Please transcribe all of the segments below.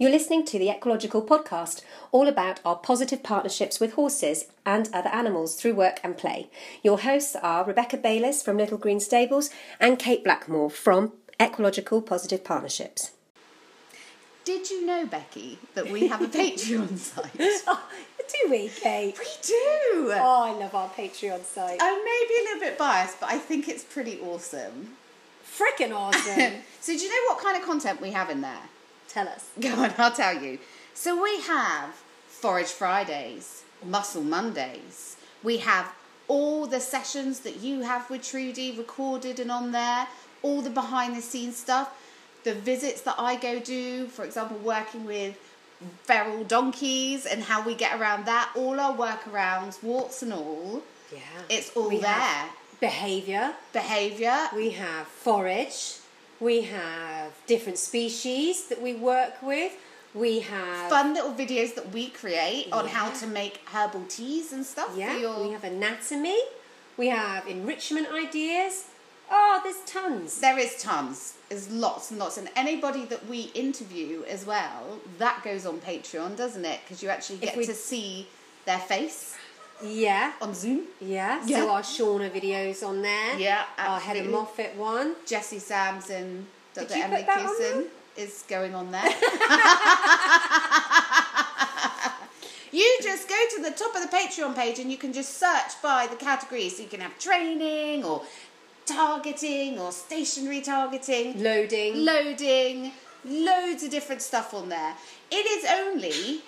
You're listening to the Ecological Podcast, all about our positive partnerships with horses and other animals through work and play. Your hosts are Rebecca Bayliss from Little Green Stables and Kate Blackmore from Ecological Positive Partnerships. Did you know, Becky, that we have a Patreon site? Oh, do we, Kate? We do. Oh, I love our Patreon site. I may be a little bit biased, but I think it's pretty awesome. Freaking awesome. so, do you know what kind of content we have in there? Tell us. Go on, I'll tell you. So, we have Forage Fridays, Muscle Mondays. We have all the sessions that you have with Trudy recorded and on there, all the behind the scenes stuff, the visits that I go do, for example, working with feral donkeys and how we get around that, all our workarounds, warts and all. Yeah. It's all We there. Behaviour. Behaviour. We have forage. We have different species that we work with. We have Fun little videos that we create on how to make herbal teas and stuff yeah. for your We have anatomy. We have enrichment ideas. Oh, there's tons. There is tons. There's lots and lots, and anybody that we interview as well, that goes on Patreon, doesn't it? Because you actually get we- to see their face Yeah. on Zoom. Yeah. Yeah. So our Shauna videos on there. Yeah, oh, Our Heather absolutely. Moffett one. Jesse Sams and Dr. Emily put that on is going on there. you just go to the top of the Patreon page and you can just search by the categories. So you can have training or targeting or stationary targeting. Loading. loading, loads of different stuff on there. It is only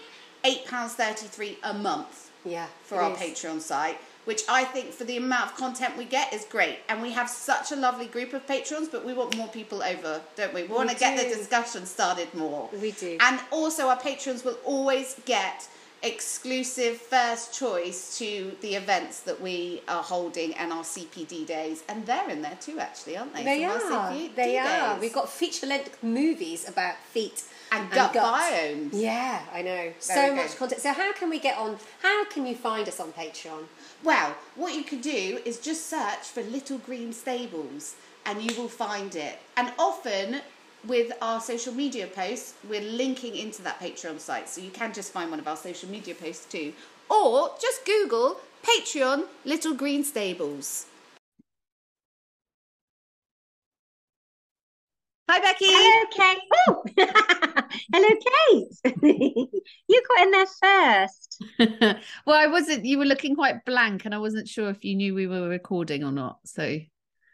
£8.33 a month yeah. for our is. Patreon site, which I think for the amount of content we get is great. And we have such a lovely group of patrons, but we want more people over, don't we? We want to get the discussion started more. We do. And also, our patrons will always get exclusive first choice to the events that we are holding and our CPD days. And they're in there too, actually, aren't they? They From are. They are. days. We've got feature length movies about feet and gut biomes. Yeah, I know. So much content. So how can we get on? How can you find us on Patreon? Well, what you could do is just search for Little Green Stables and you will find it. And often with our social media posts, we're linking into that Patreon site. So you can just find one of our social media posts too. Or just Google Patreon Little Green Stables. Hi, Becky. Hello, Kate. Oh, hello, Kate. you got in there first. well, I wasn't. You were looking quite blank, and I wasn't sure if you knew we were recording or not. So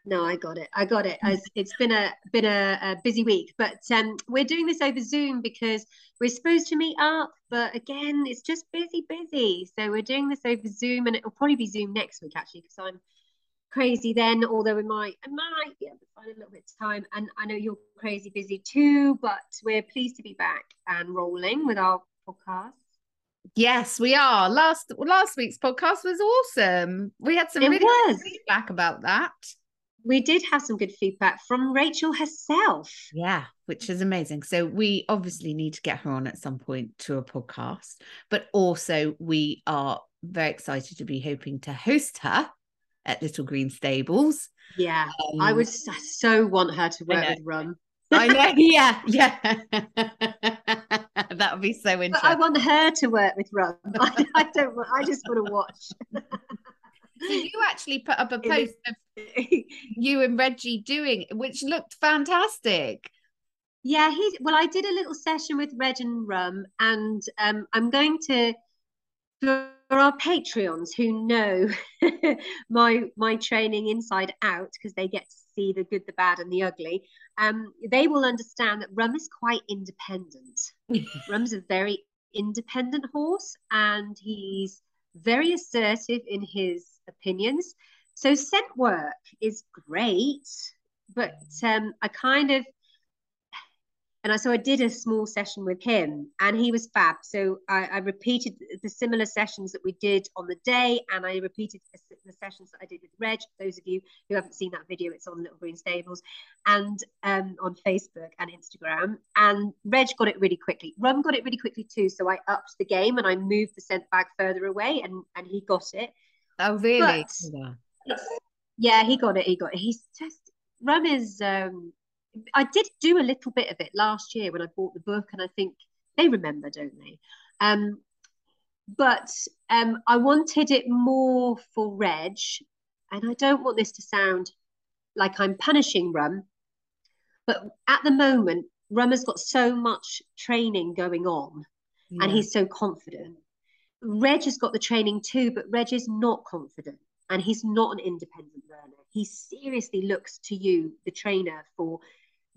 No, I got it. I got it. It's been a been a, a busy week, but um, we're doing this over Zoom because we're supposed to meet up, but again, it's just busy, busy. So we're doing this over Zoom, and it'll probably be Zoom next week actually, because I'm crazy then. Although we might, I might be able to find a little bit of time, and I know you're crazy busy too. But we're pleased to be back and rolling with our podcast. yes, we are. Last last week's podcast was awesome. We had some It really was. good feedback about that. We did have some good feedback from Rachel herself. Yeah, which is amazing. So we obviously need to get her on at some point to a podcast, but also we are very excited to be hoping to host her at Little Green Stables. Yeah, I Um, would s- so want her to work with Rum. I know. Yeah, yeah. that would be so interesting. But I want her to work with Rum. I, I don't. want- I just want to watch. So you actually put up a post of you and Reggie doing, which looked fantastic. yeah, he. Well, I did a little session with Reg and Rum, and um, I'm going to for our Patreons who know my my training inside out because they get to see the good, the bad, and the ugly. Um, they will understand that Rum is quite independent. Rum's a very independent horse and he's very assertive in his opinions. So scent work is great, but um, I kind of and I, so I did a small session with him and he was fab. So I, I repeated the similar sessions that we did on the day and I repeated the, the sessions that I did with Reg. Those of you who haven't seen that video, it's on Little Green Stables and um, on Facebook and Instagram. And Reg got it really quickly. Rum got it really quickly too. So I upped the game and I moved the scent bag further away and, and he got it. Oh, really? But- Yeah, he got it. He got it. He's just Rum is. Um, I did do a little bit of it last year when I bought the book, and I think they remember, don't they? Um, but um, I wanted it more for Reg, and I don't want this to sound like I'm punishing Rum, but at the moment, Rum has got so much training going on, yeah. and he's so confident. Reg has got the training too, but Reg is not confident and he's not an independent learner. He seriously looks to you, the trainer, for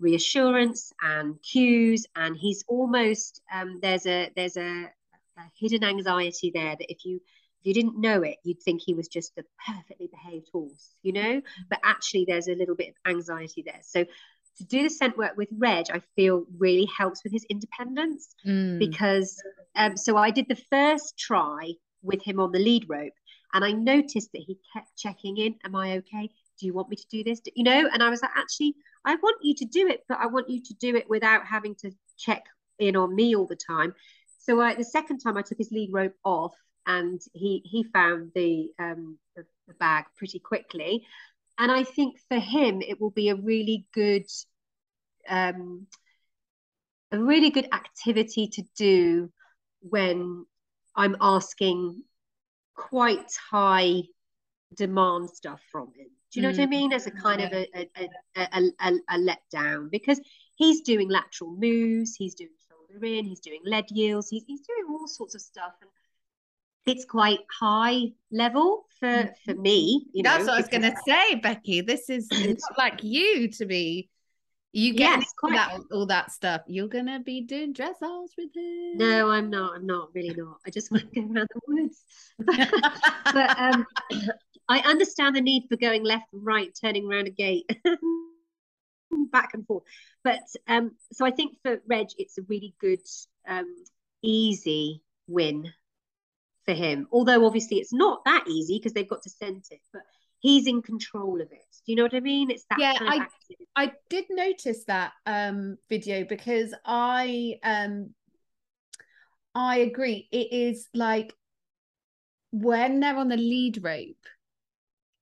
reassurance and cues, and he's almost um, there's a there's a, a, hidden anxiety there that if you if you didn't know it, you'd think he was just a perfectly behaved horse, you know. But actually, there's a little bit of anxiety there. So to do the scent work with Reg, I feel really helps with his independence mm. because um, so I did the first try with him on the lead rope and I noticed that he kept checking in, Am I okay? Do you want me to do this? You know, and I was like, Actually, I want you to do it, but I want you to do it without having to check in on me all the time. So I, the second time I took his lead rope off and he he found the um the, the bag pretty quickly. And I think for him it will be a really good um a really good activity to do when I'm asking quite high demand stuff from him. Do you know mm. what I mm. mean? As a kind yeah. of a a, a, a, letdown because he's doing lateral moves, he's doing shoulder in, he's doing leg yields, he's, he's doing all sorts of stuff. And it's quite high level for mm. for me. That's know, what I was going to say, Becky. This is it's like you to be you get yes, all that all that stuff. You're gonna be doing dressage with him. No, I'm not. I'm not really not. I just want to go around the woods. but um, I understand the need for going left and right, turning around a gate, back and forth. But um, so I think for Reg, it's a really good, um, easy win for him. Although obviously it's not that easy because they've got to scent it, but he's in control of it. Do you know what I mean? It's that yeah, kind of I, I did notice that um video because I um I agree. It is like when they're on the lead rope,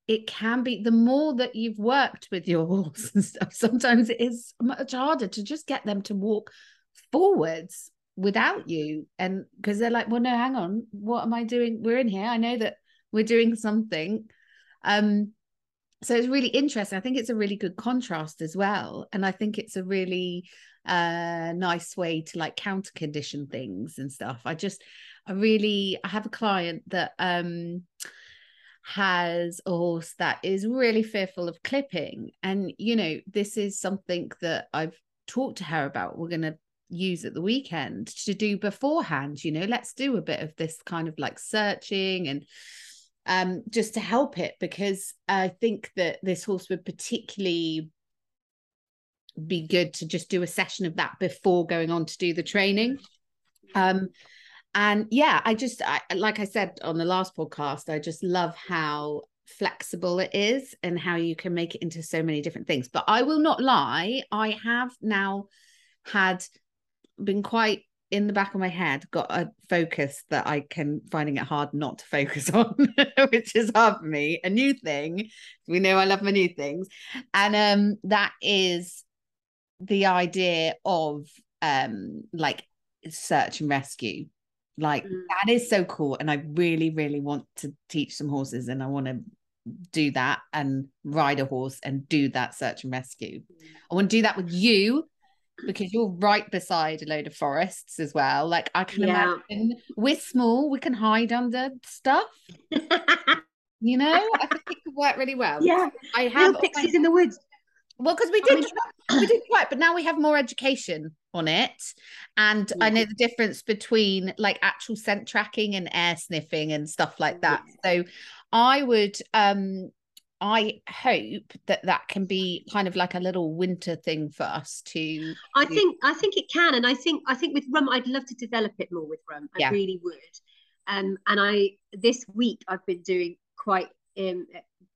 it can be the more that you've worked with your horse and stuff, sometimes it is much harder to just get them to walk forwards without you. And because they're like, well, no, hang on, what am I doing? We're in here. I know that we're doing something um, so it's really interesting. I think it's a really good contrast as well. And I think it's a really uh, nice way to like counter condition things and stuff. I just, I really, I have a client that um, has a horse that is really fearful of clipping. And, you know, this is something that I've talked to her about. We're going to use at the weekend to do beforehand. You know, let's do a bit of this kind of like searching and, um, just to help it because I think that this horse would particularly be good to just do a session of that before going on to do the training. Um, and yeah, I just I, like I said on the last podcast, I just love how flexible it is and how you can make it into so many different things. But I will not lie, I have now had been quite in the back of my head got a focus that I can finding it hard not to focus on, which is hard for me. A new thing. We know I love my new things. And um that is the idea of um like search and rescue. Like mm. that is so cool. And I really, really want to teach some horses and I want to do that and ride a horse and do that search and rescue. I want to do that with you because you're right beside a load of forests as well. Like I can yeah. imagine we're small, we can hide under stuff. you know, I think it could work really well. Yeah, I have Little pixies in the woods. Well, because we did we did quite, but now we have more education on it, and yeah. I know the difference between like actual scent tracking and air sniffing and stuff like that. Yeah. So, I would um I hope that that can be kind of like a little winter thing for us to. I think I think it can, and I think I think with rum, I'd love to develop it more with rum. I yeah. really would. Um, and I this week I've been doing quite um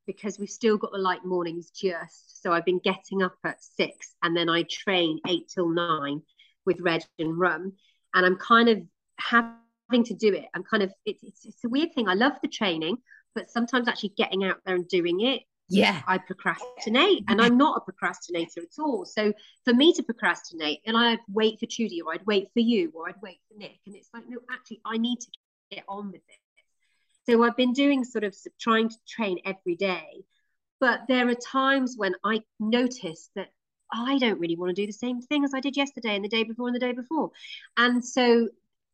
because we've still got the light mornings just. So I've been getting up at six, and then I train eight till nine with Reg and rum, and I'm kind of having to do it. I'm kind of it's, it's, it's a weird thing. I love the training but sometimes actually getting out there and doing it Yeah. I procrastinate and I'm not a procrastinator at all. So for me to procrastinate and I'd wait for Trudy or I'd wait for you or I'd wait for Nick. And it's like, no, actually, I need to get on with it. So I've been doing sort of trying to train every day. But there are times when I notice that I don't really want to do the same thing as I did yesterday and the day before and the day before. And so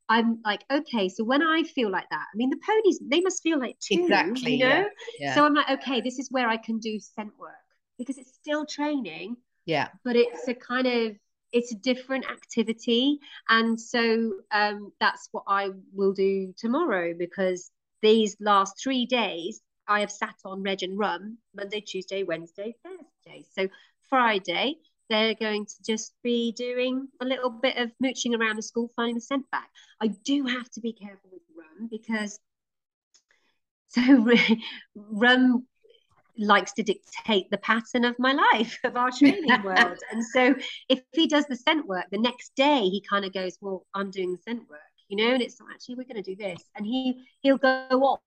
I'm like, okay, so when I feel like that, I mean, the ponies, they must feel like too, Exactly, you know? yeah, yeah. So I'm like, okay, this is where I can do scent work because it's still training, Yeah. but it's a kind of, it's a different activity. And so um, that's what I will do tomorrow because these last three days, I have sat on Reg and Rum Monday, Tuesday, Wednesday, Thursday. So Friday, they're going to just be doing a little bit of mooching around the school, finding the scent bag. I do have to be careful with Rum because so Rum likes to dictate the pattern of my life of our training world and so if he does the scent work the next day he kind of goes well i'm doing the scent work you know and it's actually we're going to do this. And he he'll go off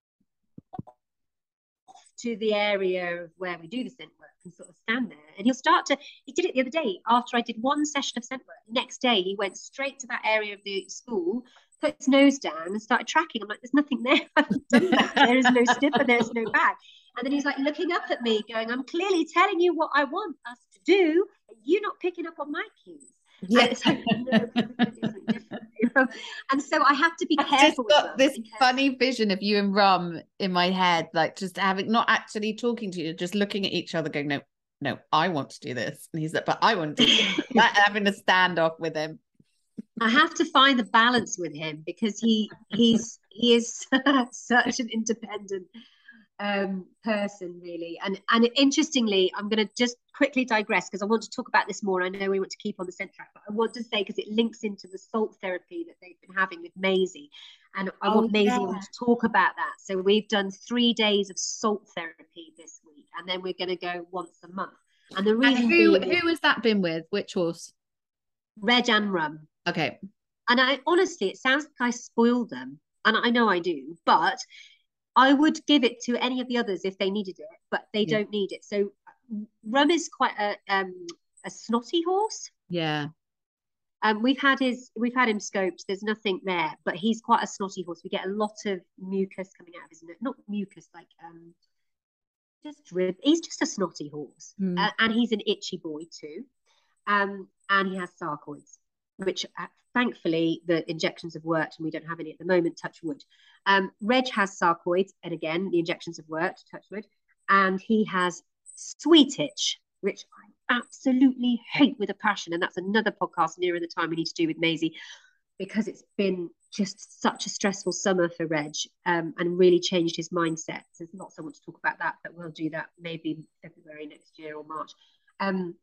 to the area of where we do the scent work and sort of stand there. And he'll start to he did it the other day after i did one session of scent work. Next day he went straight to that area of the school put his nose down and started tracking. I'm like there's nothing there. There is no sniffer there's no bag and then he's like looking up at me, going, I'm clearly telling you what I want us to do. And you're not picking up on my cues. Yeah. And, it's like, no, we're gonna do something different, you know? and so I have to be I've careful. just got this funny vision of you and Rum in my head, like just having not actually talking to you, just looking at each other, going, No, no, I want to do this. And he's like, But I want to do this. like having a standoff with him. I have to find the balance with him because he he's he is such an independent um, person, really. And and interestingly, I'm going to just quickly digress because I want to talk about this more. I know we want to keep on the scent track, but I want to say because it links into the salt therapy that they've been having with Maisie, and I Oh, want Maisie yeah. on to talk about that. So we've done three days of salt therapy this week, and then we're going to go once a month. And the And reason who who has that been with? Which horse? Reg and Rum. Okay. And I honestly, it sounds like I spoiled them, and I know I do, but I would give it to any of the others if they needed it, but they Yeah. don't need it. So Rum is quite a um a snotty horse. Yeah. Um, we've had his, we've had him scoped. There's nothing there, but he's quite a snotty horse. We get a lot of mucus coming out of his nose, not mucus, like um, just drip. He's just a snotty horse, Hmm. uh, and he's an itchy boy too. Um, and he has sarcoids, which uh, thankfully the injections have worked, and we don't have any at the moment. Touch wood. Um, Reg has sarcoids, and again the injections have worked. Touch wood, and he has sweet itch, which I absolutely hate with a passion. And that's another podcast nearer the time we need to do with Maisie because it's been just such a stressful summer for Reg um, and really changed his mindset. So There's not so much to talk about that, but we'll do that maybe February next year or March. Um,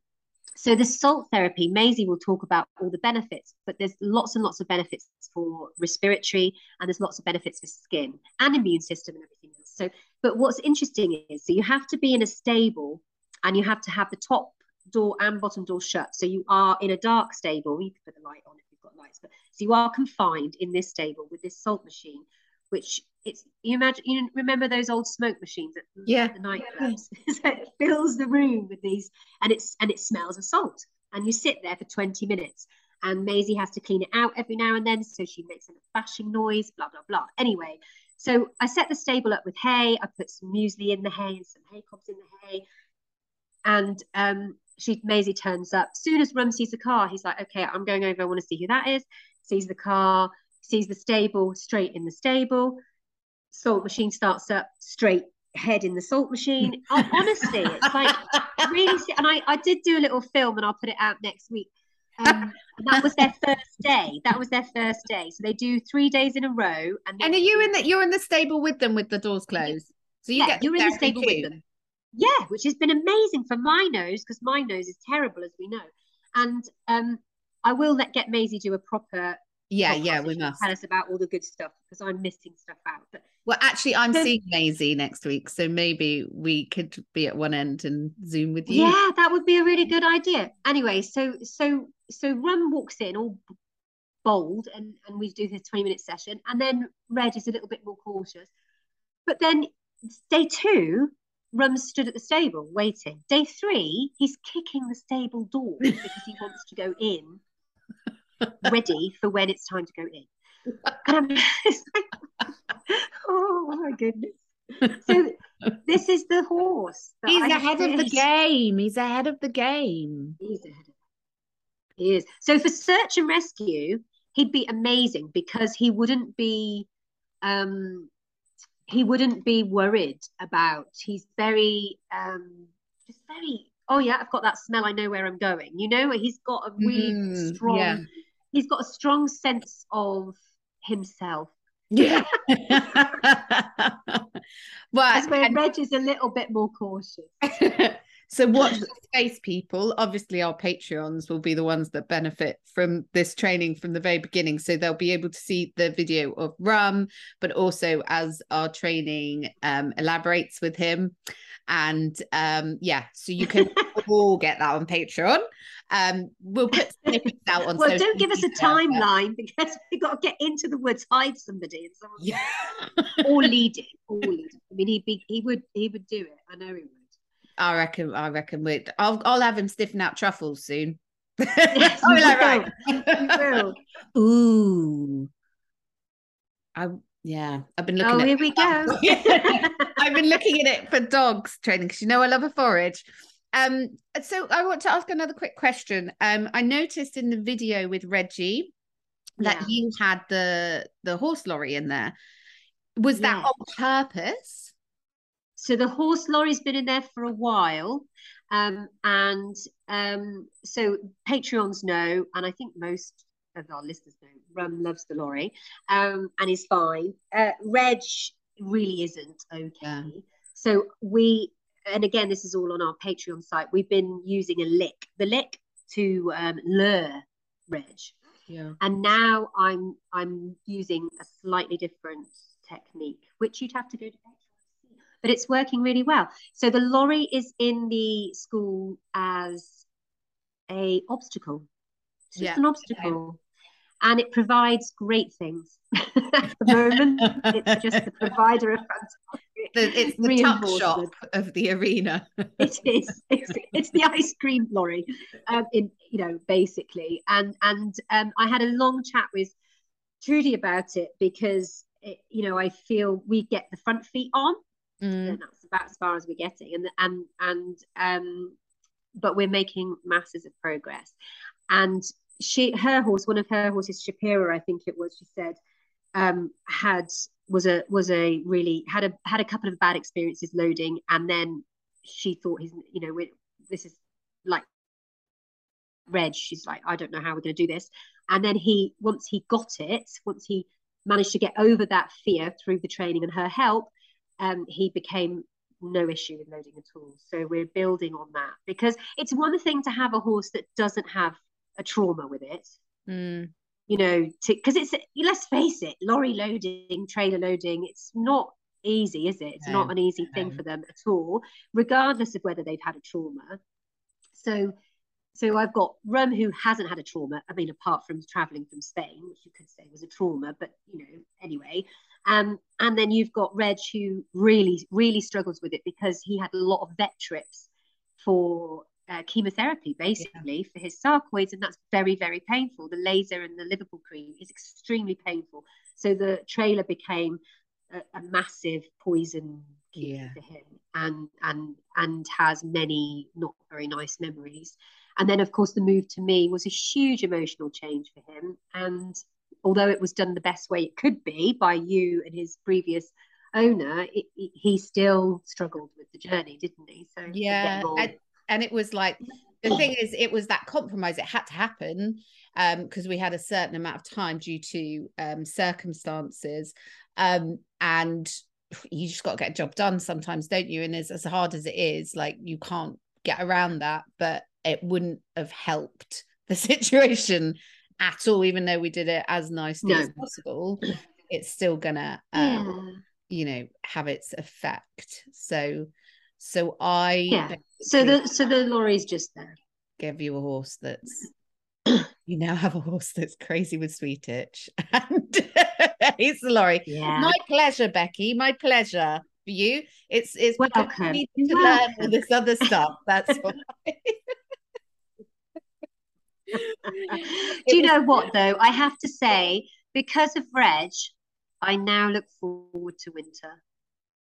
so the salt therapy, Maisie will talk about all the benefits, but there's lots and lots of benefits for respiratory and there's lots of benefits for skin and immune system and everything else. So, but what's interesting is so you have to be in a stable and you have to have the top door and bottom door shut. So you are in a dark stable. You can put the light on if you've got lights, but so you are confined in this stable with this salt machine, which it's you imagine you remember those old smoke machines at Yeah. the nightclubs. so it fills the room with these and it's and it smells of salt. And you sit there for 20 minutes. And Maisie has to clean it out every now and then. So she makes a bashing noise, blah, blah, blah. Anyway, so I set the stable up with hay. I put some muesli in the hay and some hay cobs in the hay. And um, she Maisie turns up. Soon as Rum sees the car, he's like, okay, I'm going over. I want to see who that is. Sees the car, sees the stable, straight in the stable. Salt machine starts up, straight head in the salt machine. Honestly, it's like really. And I, I did do a little film, and I'll put it out next week. Um, that was their first day. That was their first day. So they do three days in a row. And, And are you in the you're in the stable with them with the doors closed? So you yeah, get you're in the stable too? with them. Yeah, which has been amazing for my nose because my nose is terrible, as we know. And um, I will let get Maisie do a proper. Yeah, yeah, we must. tell us about all the good stuff because I'm missing stuff out. But Well, actually, I'm So- seeing Maisie next week, so maybe we could be at one end and Zoom with you. yeah, that would be a really good idea. Anyway, so so so Rum walks in all bold, and and we do this 20 minute session, and then Reg is a little bit more cautious. But then day two, Rum stood at the stable waiting. Day three, he's kicking the stable door because he wants to go in, ready for when it's time to go in. And I'm like, oh my goodness. So this is the horse. He's I ahead of the game. He's ahead of the game. He's ahead of He is. So for search and rescue, he'd be amazing because he wouldn't be um he wouldn't be worried about he's very um just very oh yeah, I've got that smell, I know where I'm going. You know, he's got a really Mm, strong yeah. He's got a strong sense of himself. Yeah. well, That's where and- Reg is a little bit more cautious. so watch the space people obviously our patreons will be the ones that benefit from this training from the very beginning so they'll be able to see the video of rum but also as our training um, elaborates with him and um, yeah so you can all get that on patreon um, we'll put snippets out on Well, don't give us a timeline because we've got to get into the woods, hide somebody, and someone yeah or leading, or leading. I mean, he'd be, he would, he would do it. I know he would. I reckon. I reckon we. I'll. I'll have him sniffing out truffles soon. Yes, be like, right. Ooh. I. Yeah. I've been looking. Oh, at here we go. I've been looking at it for dogs training because you know I love a forage. Um. So I want to ask another quick question. Um. I noticed in the video with Reggie that Yeah. you had the the horse lorry in there. Was that on purpose? So the horse lorry's been in there for a while. Um, and um, so Patreons know, and I think most of our listeners know, Rum loves the lorry um, and is fine. Uh, Reg really isn't okay. Yeah. So we, and again, this is all on our Patreon site, we've been using a lick, the lick to um, lure Reg. Yeah. And now I'm I'm using a slightly different technique, which you'd have to go to Patreon. But it's working really well. So the lorry is in the school as a obstacle. It's just Yeah, an obstacle. And it provides great things. At the moment, it's just the provider of fantastic The, it's the tuck shop of the arena. it is it's, it's the ice cream lorry um in you know basically and and um i had a long chat with trudy about it because it, you know i feel we get the front feet on Mm. and that's about as far as we're getting. And and and um but we're making masses of progress. And she her horse one of her horses shapira i think it was she said um had was a was a really had a had a couple of bad experiences loading. And then she thought his you know this is like reg. She's like i don't know how we're going to do this. And then he once he got it once he managed to get over that fear through the training and her help um, he became no issue with loading at all. So we're building on that because it's one thing to have a horse that doesn't have a trauma with it, Mm. you know, because it's let's face it, lorry loading, trailer loading, it's not easy, is it? It's No, not an easy thing for them at all, regardless of whether they've had a trauma. So so I've got Rum who hasn't had a trauma. I mean, apart from traveling from Spain, which you could say was a trauma, but you know, anyway. Um, and then you've got Reg who really, really struggles with it because he had a lot of vet trips for uh, chemotherapy, basically for his sarcoids, and that's very, very painful. The laser and the Liverpool cream is extremely painful. So the trailer became a, a massive poison Yeah. for him, and and and has many not very nice memories. And then, of course, the move to me was a huge emotional change for him. And although it was done the best way it could be by you and his previous owner, it, it- he still struggled with the journey, didn't he? So Yeah. And, and it was like the thing is it was that compromise. It had to happen um because we had a certain amount of time due to um circumstances. Um and you just got to get a job done sometimes, don't you? And as, as hard as it is, like you can't get around that, but it wouldn't have helped the situation at all, even though we did it as nicely No. as possible. It's still gonna um, yeah. you know have its effect so so i Yeah. So the so the lorry's just there. give you a horse that's you now have a horse that's crazy with sweet itch and he's the lorry Yeah. my pleasure becky my pleasure for you. It's it's because you Welcome. need to learn all Welcome. this other stuff. That's why. Do you know what though? I have to say, because of Reg, I now look forward to winter.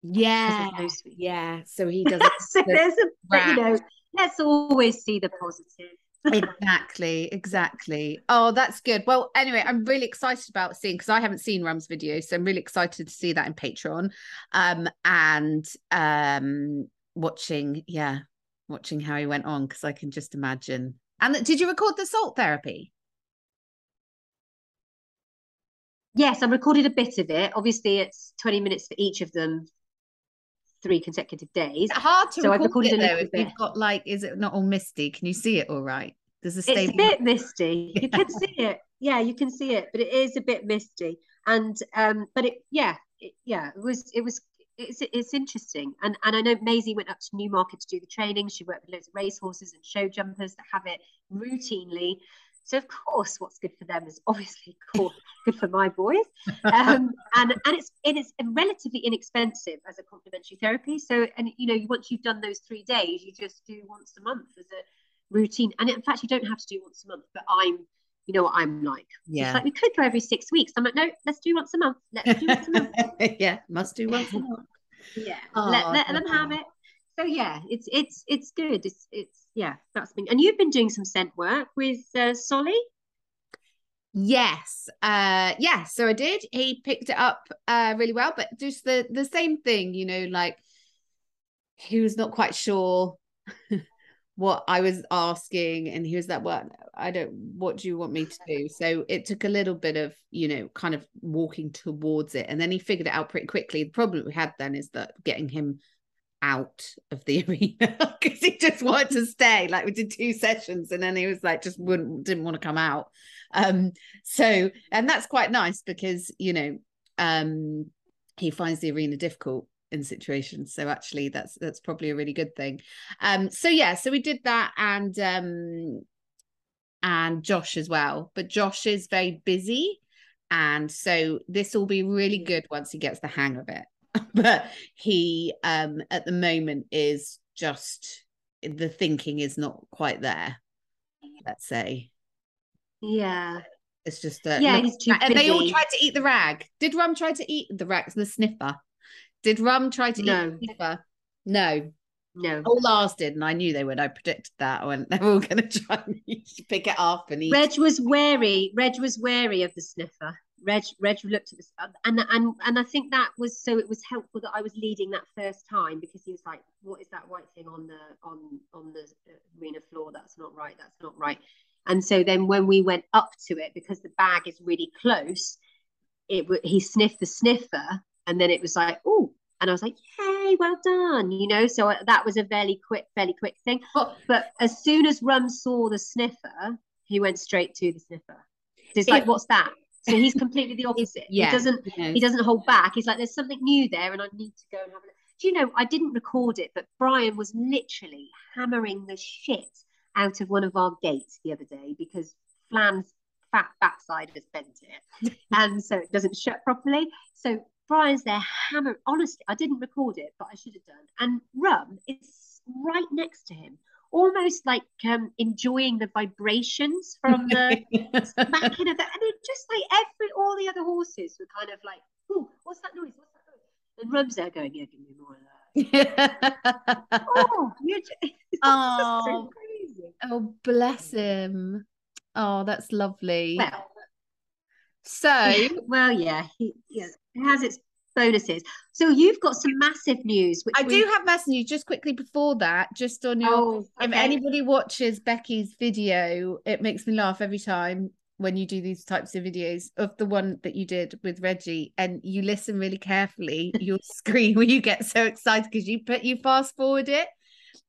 Yeah, Because of those weeks. yeah. So he doesn't so there's a but, you know, let's always see the positive. exactly exactly oh that's good well anyway i'm really excited about seeing because i haven't seen rum's video so i'm really excited to see that in patreon um and um watching yeah watching how he went on because i can just imagine and did you record the salt therapy Yes, I recorded a bit of it. Obviously, it's 20 minutes for each of them, three consecutive days. it's hard to So I've record recorded it a though if bit. you've got like is it not all misty can you see it all right does the It's a bit misty. You can see it. Yeah, you can see it, but it is a bit misty. And um, but it yeah, it, yeah, it was it was it's it's interesting. And and I know Maisie went up to Newmarket to do the training. She worked with loads of racehorses and show jumpers that have it routinely. So of course, what's good for them is obviously good for my boys. Um, and and it's it is relatively inexpensive as a complementary therapy. So and you know once you've done those three days, you just do once a month as a routine. And in fact, you don't have to do once a month. But I'm, you know what I'm like. yeah It's like we could go every six weeks. I'm like, no, let's do once a month. Let's do once a month. yeah must do once a month yeah, Oh, let, let them have it. So yeah, it's it's it's good. It's it's yeah, that's been. And you've been doing some scent work with uh, Solly. Yes. Uh yeah, so I did. He picked it up uh really well, but just the the same thing, you know, like he was not quite sure what I was asking and he was like, "Well, I don't what do you want me to do?" So it took a little bit of, you know, kind of walking towards it and then he figured it out pretty quickly. The problem we had then is that getting him out of the arena because he just wanted to stay. Like we did two sessions and then he was like just wouldn't didn't want to come out. Um so and that's quite nice because you know um he finds the arena difficult in situations. So actually that's that's probably a really good thing. Um so yeah, so we did that and um and Josh as well. But Josh is very busy and so this will be really good once he gets the hang of it. but he um at the moment is just the thinking is not quite there let's say Yeah, it's just uh, Yeah, look- he's too and they all tried to eat the rag did rum try to eat the rag the sniffer did rum try to eat No. the sniffer no no. all ours did and i knew they would i predicted that when they were all going to try and pick it up and eat Reg was wary. Reg was wary of the sniffer. Reg, Reg looked at this, and and and I think that was so. It was helpful that I was leading that first time because he was like, "What is that white thing on the on on the uh, arena floor? That's not right. That's not right." And so then when we went up to it, because the bag is really close, it he sniffed the sniffer, and then it was like, "Oh," and I was like, "Yay, well done!" You know. So uh, that was a fairly quick, fairly quick thing. Well, But as soon as Rum saw the sniffer, he went straight to the sniffer. So it's like, what's that? So he's completely the opposite. yeah, He doesn't he doesn't hold back. He's like, there's something new there, and I need to go and have a look. Do you know, I didn't record it, but Brian was literally hammering the shit out of one of our gates the other day because Flan's fat backside has bent it. and so it doesn't shut properly. So Brian's there hammering. Honestly, I didn't record it, but I should have done. And Rum is right next to him, almost like um, enjoying the vibrations from the smacking of that. And it just like every all the other horses were kind of like, "Ooh, what's that noise? What's that noise?" And Rum's there going, "Yeah, give me more of that." Oh, you're just Oh. so crazy. oh bless him oh that's lovely Well, so well, yeah, he, yeah, it has its bonuses. So you've got some massive news, which I do have massive news. just quickly before that, just on your. Oh, If anybody watches Becky's video, it makes me laugh every time when you do these types of videos of the one that you did with Reggie, and you listen really carefully. You'll scream when you get so excited because you put you fast forward it,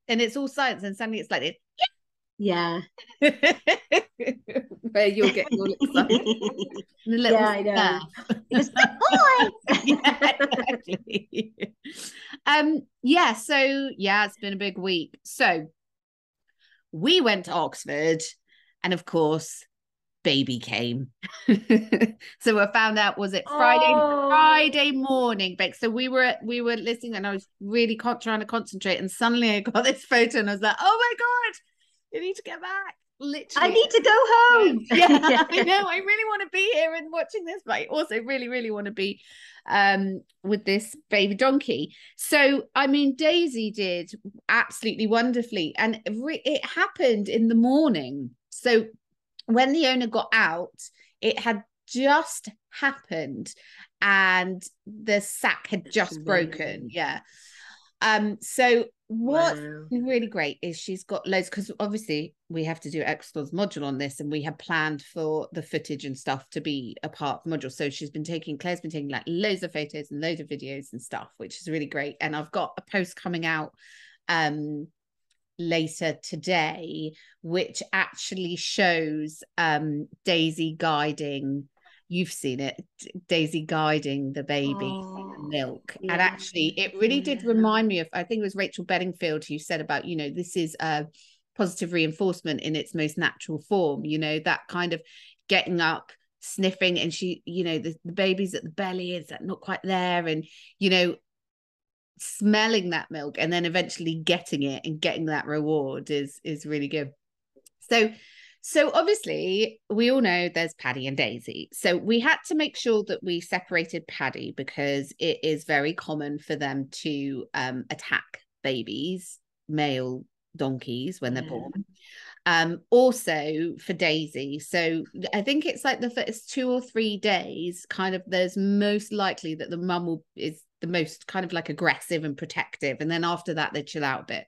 and it's all science and suddenly it's like yeah. where you'll get all excited. Yeah, I know. laugh. It like, boy. yeah, exactly. um, yeah, so yeah, it's been a big week. So we went to Oxford, and of course, baby came. so I found out was it Friday Oh. Friday morning, Beck. So we were we were listening and I was really con- trying to concentrate and suddenly I got this photo and I was like, oh my god, you need to get back. Literally. I need to go home. yeah, I know. I really want to be here and watching this, but I also really, really want to be um with this baby donkey. So, I mean, Daisy did absolutely wonderfully, and re- it happened in the morning. So, when the owner got out, it had just happened, and the sack had just broken. Yeah. Um. So what Wow. really great is she's got loads because obviously we have to do extras module on this and we have planned for the footage and stuff to be a part of the module so she's been taking claire's been taking like loads of photos and loads of videos and stuff which is really great and i've got a post coming out um later today which actually shows um daisy guiding you've seen it daisy guiding the baby the Oh, milk. And actually it really did remind me of i think it was rachel bedingfield who said about you know this is a positive reinforcement in its most natural form you know that kind of getting up sniffing and she you know the, the baby's at the belly is that not quite there? And you know smelling that milk and then eventually getting it and getting that reward is is really good. So so obviously we all know there's Paddy and Daisy. So we had to make sure that we separated Paddy because it is very common for them to um, attack babies, male donkeys when they're Yeah. born. Um, also for Daisy. So I think it's like the first two or three days, kind of there's most likely that the mum will is the most kind of like aggressive and protective. And then after that they chill out a bit.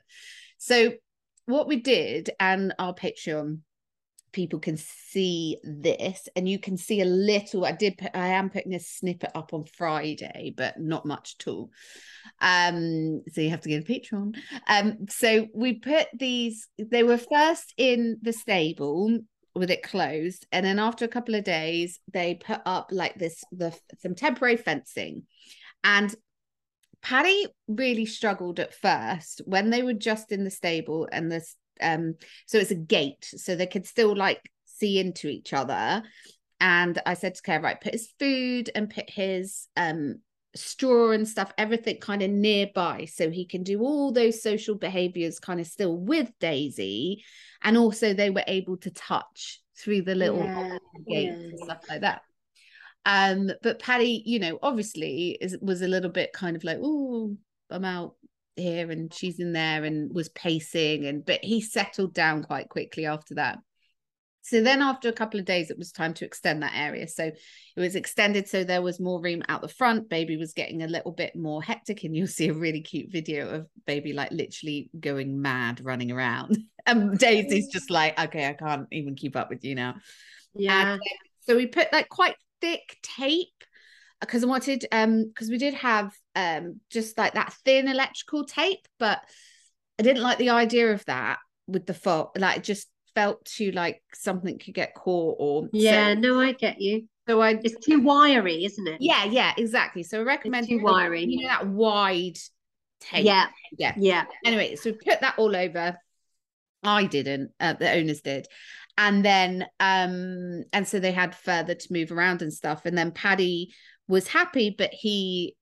So what we did and our Patreon people can see this and you can see a little i did put i am putting a snippet up on friday but not much at all. Um so you have to go to patreon. Um so we put these they were first in the stable with it closed and then after a couple of days they put up like this the some temporary fencing. And Paddy really struggled at first when they were just in the stable and this um so it's a gate so they could still like see into each other. And I said to Claire right put his food and put his um straw and stuff everything kind of nearby so he can do all those social behaviors kind of still with Daisy. And also they were able to touch through the little Yeah, gates yeah. and stuff like that. Um, but Paddy, you know, obviously is was a little bit kind of like, oh, I'm out here and she's in there and was pacing and but he settled down quite quickly after that. So then after a couple of days, it was time to extend that area. So it was extended so there was more room out the front. Baby was getting a little bit more hectic, and you'll see a really cute video of baby like literally going mad running around. And Daisy's just like, okay, I can't even keep up with you now. Yeah. And, so we put like quite thick tape because I wanted um because we did have um just like that thin electrical tape, but I didn't like the idea of that with the fog. Like it just felt too like something could get caught or Yeah, So, no, I get you. so I It's too wiry, isn't it? yeah yeah exactly. So I recommend too wiry. You know that wide tape. Yeah, yeah. yeah. anyway, so we put that all over. I didn't, uh, the owners did. And then um and so they had further to move around and stuff. And then Paddy was happy, but he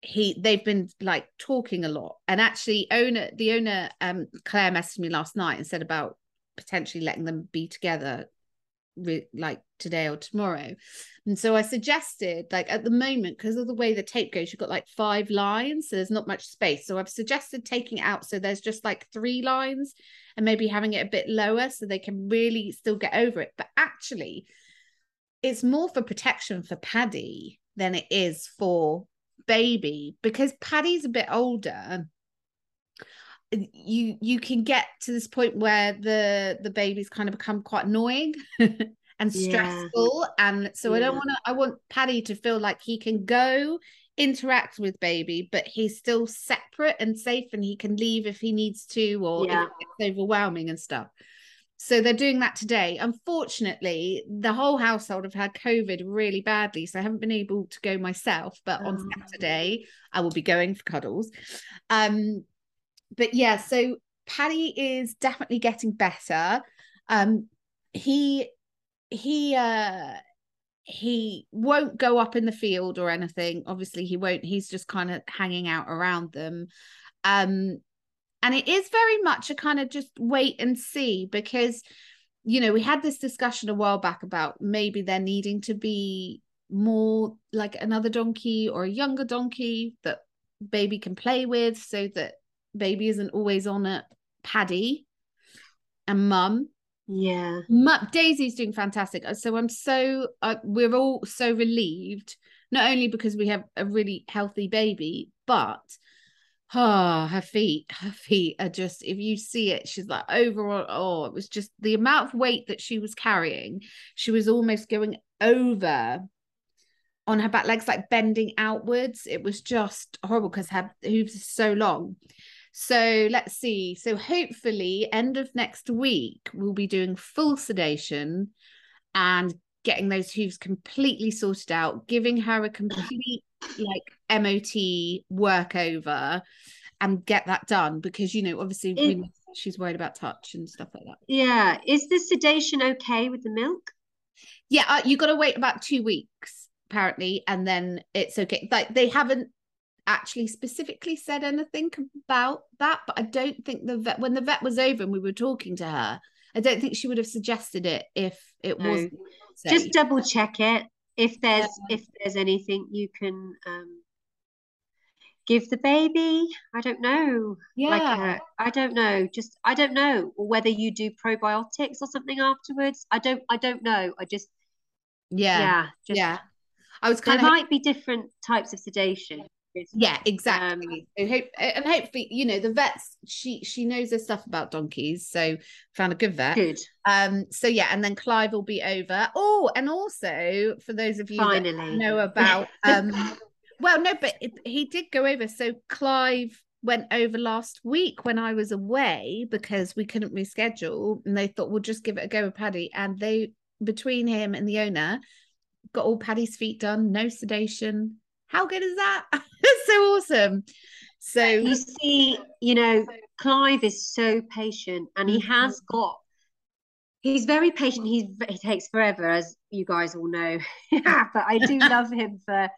he they've been like talking a lot. And actually owner the owner um Claire messaged me last night and said about potentially letting them be together re- like today or tomorrow. And so I suggested, like at the moment, because of the way the tape goes, you've got like five lines, so there's not much space. So I've suggested taking it out so there's just like three lines and maybe having it a bit lower so they can really still get over it. But actually, it's more for protection for Paddy than it is for baby because Paddy's a bit older you you can get to this point where the the babies kind of become quite annoying and Yeah. stressful and so i don't want to i want paddy to feel like he can go interact with baby but he's still separate and safe and he can leave if he needs to or Yeah. it's overwhelming and stuff so they're doing that today. Unfortunately the whole household have had covid really badly so i haven't been able to go myself but on Oh. saturday i will be going for cuddles. Um but yeah, so Paddy is definitely getting better. Um, he he uh he won't go up in the field or anything. Obviously he won't. He's just kind of hanging out around them. Um and it is very much a kind of just wait and see because you know we had this discussion a while back about maybe there needing to be more like another donkey or a younger donkey that baby can play with so that baby isn't always on a paddy and mum Yeah. Mu- Daisy's doing fantastic. Uh, So I'm so uh, we're all so relieved, not only because we have a really healthy baby, but oh, her feet, her feet are just if you see it, she's like overall. Oh, it was just the amount of weight that she was carrying. She was almost going over on her back legs, like bending outwards. It was just horrible because her hooves are so long. So let's see. So hopefully, end of next week, we'll be doing full sedation and getting those hooves completely sorted out, giving her a complete like MOT workover and get that done because you know, obviously It- know she's worried about touch and stuff like that. Yeah. Is the sedation okay with the milk? Yeah, uh, you got to wait about two weeks apparently, and then it's okay. Like they haven't actually specifically said anything about that, but I don't think the vet when the vet was over and we were talking to her, I don't think she would have suggested it if it No. was Just double check it. If there's Yeah. if there's anything you can um give the baby. I don't know. yeah. Like uh, I don't know. Just I don't know. Or whether you do probiotics or something afterwards. I don't I don't know. I just yeah, yeah, just yeah. I was there kind of might be different types of sedation. yeah exactly so hope and hopefully you know the vets she she knows her stuff about donkeys so found a good vet Good. um so yeah and then clive will be over oh and also for those of you that know about um well no but it, he did go over so clive went over last week when i was away because we couldn't reschedule and they thought we'll just give it a go with paddy and they between him and the owner got all paddy's feet done no sedation how good is that so awesome so You see, you know, Clive is so patient and he Mhm. has got, he's very patient. He's, he takes forever, as you guys all know. but I do love him for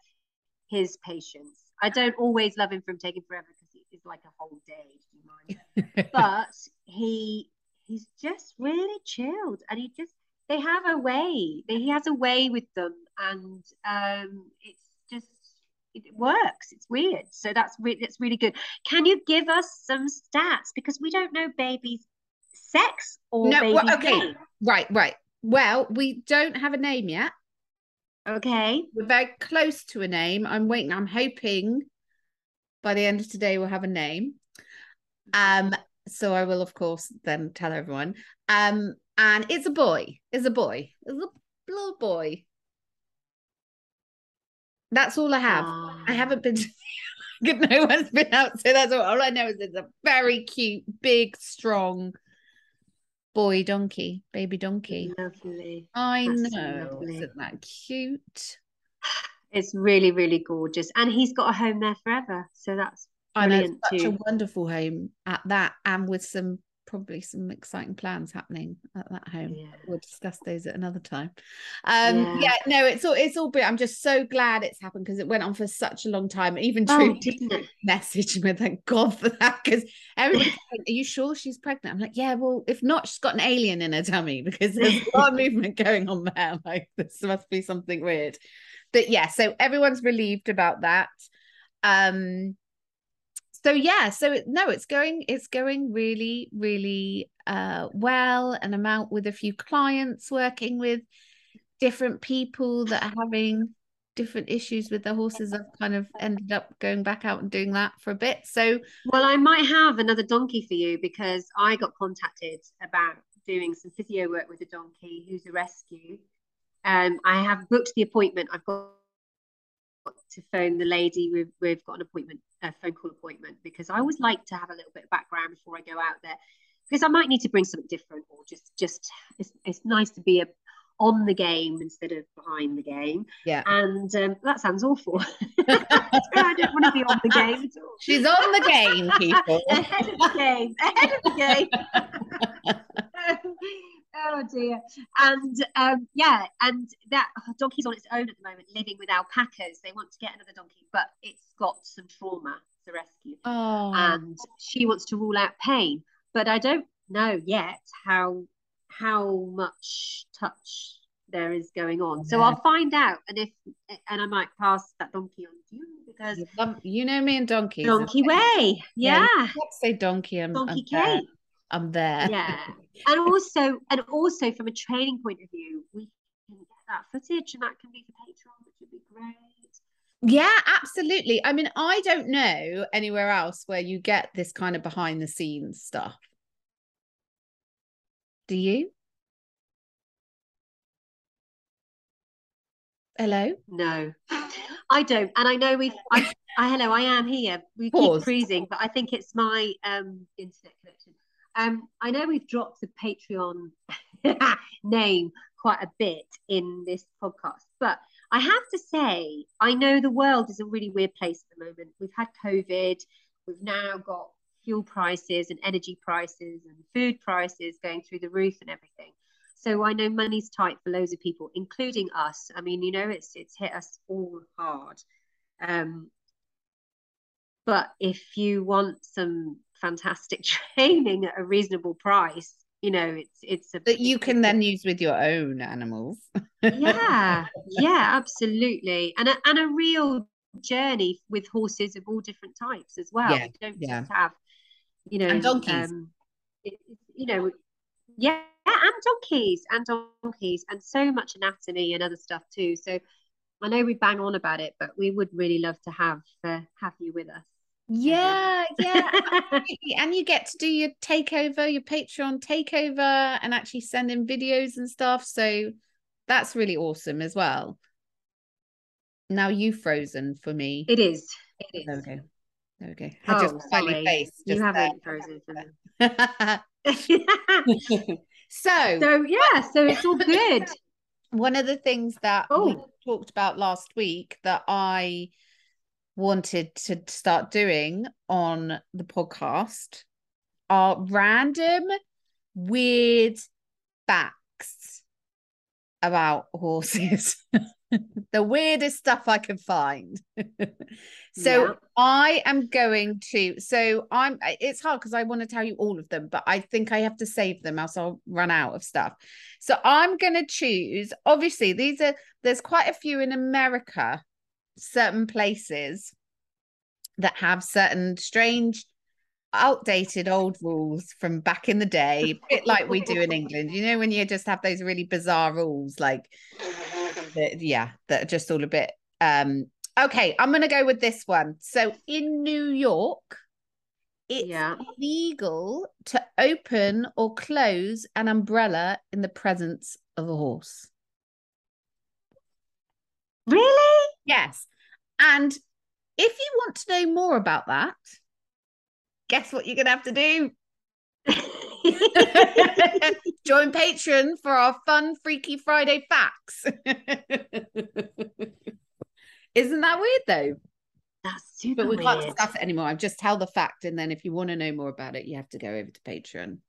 his patience. I don't always love him for him taking forever because it's like a whole day. you mind? but he he's just really chilled and he just they have a way he has a way with them and um it's just it works it's weird so that's really that's really good can you give us some stats because we don't know baby's sex or No, well, okay. name right right well we don't have a name yet okay. We're very close to a name. I'm waiting i'm hoping by the end of today we'll have a name. Um so i will of course then tell everyone. Um and it's a boy it's a boy it's a little boy. That's all i have. Ah. i haven't been no one's been out so that's all, all i know is it's a very cute big strong boy donkey baby donkey. Lovely. I That's know lovely. isn't that cute? It's really really gorgeous. And he's got a home there forever. So that's I know such a wonderful home at that, and with some probably some exciting plans happening at that home. Yeah. We'll discuss those at another time. Um, Yeah. yeah, no, it's all it's all brilliant. I'm just so glad it's happened because it went on for such a long time. Even oh Trudy it messaged me, thank God for that, because everybody, kept saying, are you sure she's pregnant? I'm like, yeah, well, if not, she's got an alien in her tummy because there's a lot of movement going on there. Like this must be something weird. But yeah, so everyone's relieved about that. Um, so yeah, so no, it's going, it's going really, really uh well, and I'm out with a few clients working with different people that are having different issues with their horses. I've kind of ended up going back out and doing that for a bit. So Well, I might have another donkey for you because I got contacted about doing some physio work with a donkey who's a rescue. Um, I have booked the appointment. I've got to phone the lady. We've, we've got an appointment, a phone call appointment, because I always like to have a little bit of background before I go out there, because I might need to bring something different, or just just it's, it's nice to be a, on the game instead of behind the game. yeah, And um, that sounds awful. I don't want to be on the game at all she's on the game, people. ahead of the game, ahead of the game. Oh dear. And um, yeah, and that donkey's on its own at the moment, living with alpacas. They want to get another donkey, but it's got some trauma to rescue. Oh, And she wants to rule out pain. But I don't know yet how how much touch there is going on. So Yeah. I'll find out and if and I might pass that donkey on to you because you, know me and donkeys. donkey way. Yeah, Yeah. Say donkey. I'm, Donkey I'm there. I'm there. yeah and also and also from a training point of view we can get that footage and that can be for patreon which would be great Yeah, absolutely. I mean, I don't know anywhere else where you get this kind of behind the scenes stuff. Do you? Hello? no i don't and i know we've I, I hello i am here we Pause. keep freezing but i think it's my um internet connection um i know we've dropped the patreon name quite a bit in this podcast but i have to say i know the world is a really weird place at the moment we've had covid we've now got fuel prices and energy prices and food prices going through the roof and everything so I know money's tight for loads of people, including us. I mean, you know, it's it's hit us all hard. Um, but if you want some fantastic training at a reasonable price, you know, it's it's a That you can then use with your own animals. yeah, yeah, absolutely, and a, and a real journey with horses of all different types as well. Yeah, You don't yeah. just have, you know, And donkeys. Um, it, you know, yeah, and donkeys and donkeys and so much anatomy and other stuff too. So I know we bang on about it, but we would really love to have uh, have you with us. Yeah, yeah. and you get to do your takeover, your Patreon takeover, and actually send in videos and stuff. So that's really awesome as well. Now you frozen for me. it is. It There we is. go. There we go. Had Oh, smiley sorry. face. You haven't frozen for me. so, so yeah, so it's all good. one of the things that we Oh. talked about last week that I wanted to start doing on the podcast are random weird facts about horses. the weirdest stuff I can find. so Yeah. I am going to so I'm it's hard because I want to tell you all of them, but I think I have to save them else I'll run out of stuff. So I'm gonna choose obviously these are there's quite a few in America, certain places that have certain strange outdated old rules from back in the day, a bit like we do in England. You know, when you just have those really bizarre rules, like that- yeah, that are just all a bit um okay, I'm gonna go with this one. So in New York, it's Yeah. illegal to open or close an umbrella in the presence of a horse. Really? Yes. And if you want to know more about that, guess what you're going to have to do? Join Patreon for our fun Freaky Friday facts. Isn't that weird though? That's super But we can't weird. discuss it anymore. I've just tell the fact, and then if you want to know more about it, you have to go over to Patreon.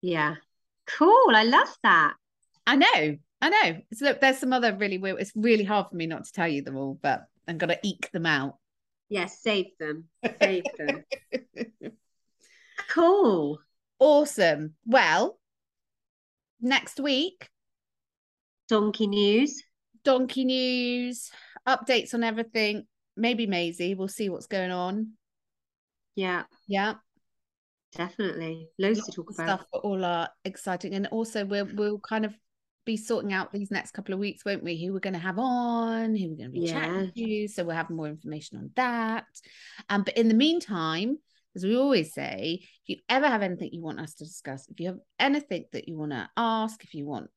Yeah. Cool. I love that. I know, I know. So look, there's some other really weird. It's really hard for me not to tell you them all, but I'm gonna eke them out. Yes, save them. Save them. Cool. Awesome. Well, next week, Donkey news. donkey news, updates on everything. Maybe Maisie. We'll see what's going on. Yeah, Yeah. definitely. Loads to talk about. stuff that all are exciting. And also we'll we'll kind of be sorting out these next couple of weeks, won't we? Who we're going to have on, who we're going to be chatting to. So we'll have more information on that. Um, but in the meantime, as we always say, if you ever have anything you want us to discuss, if you have anything that you want to ask, if you want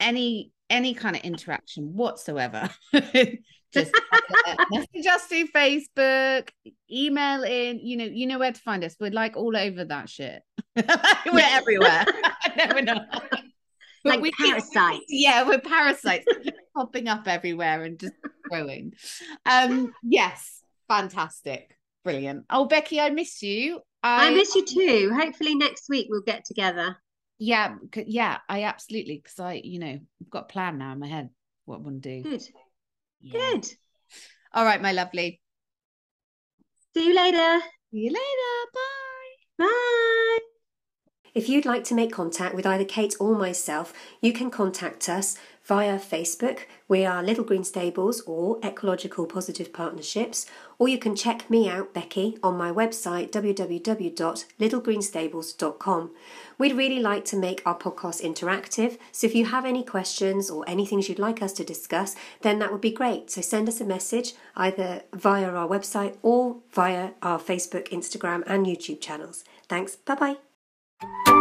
any any kind of interaction whatsoever, just message us through Facebook, email in, you know, you know where to find us. We're like all over that shit. we're everywhere. no, we're not. Like we parasites. yeah, we're parasites popping up everywhere and just growing. Um, yes, fantastic, brilliant. Oh, Becky, I miss you. I miss you too. Hopefully next week we'll get together. Yeah, yeah, I absolutely because I, you know, I've got a plan now in my head what I want to do. Good. Yeah. Good. All right, my lovely. See you later. See you later. Bye. Bye. If you'd like to make contact with either Kate or myself, you can contact us via Facebook. We are Little Green Stables or Ecological Positive Partnerships, or you can check me out, Becky, on my website www.littlegreenstables.com. We'd really like to make our podcast interactive, so if you have any questions or anything you'd like us to discuss, then that would be great. So send us a message either via our website or via our Facebook, Instagram, and YouTube channels. Thanks. Bye bye. Thank you.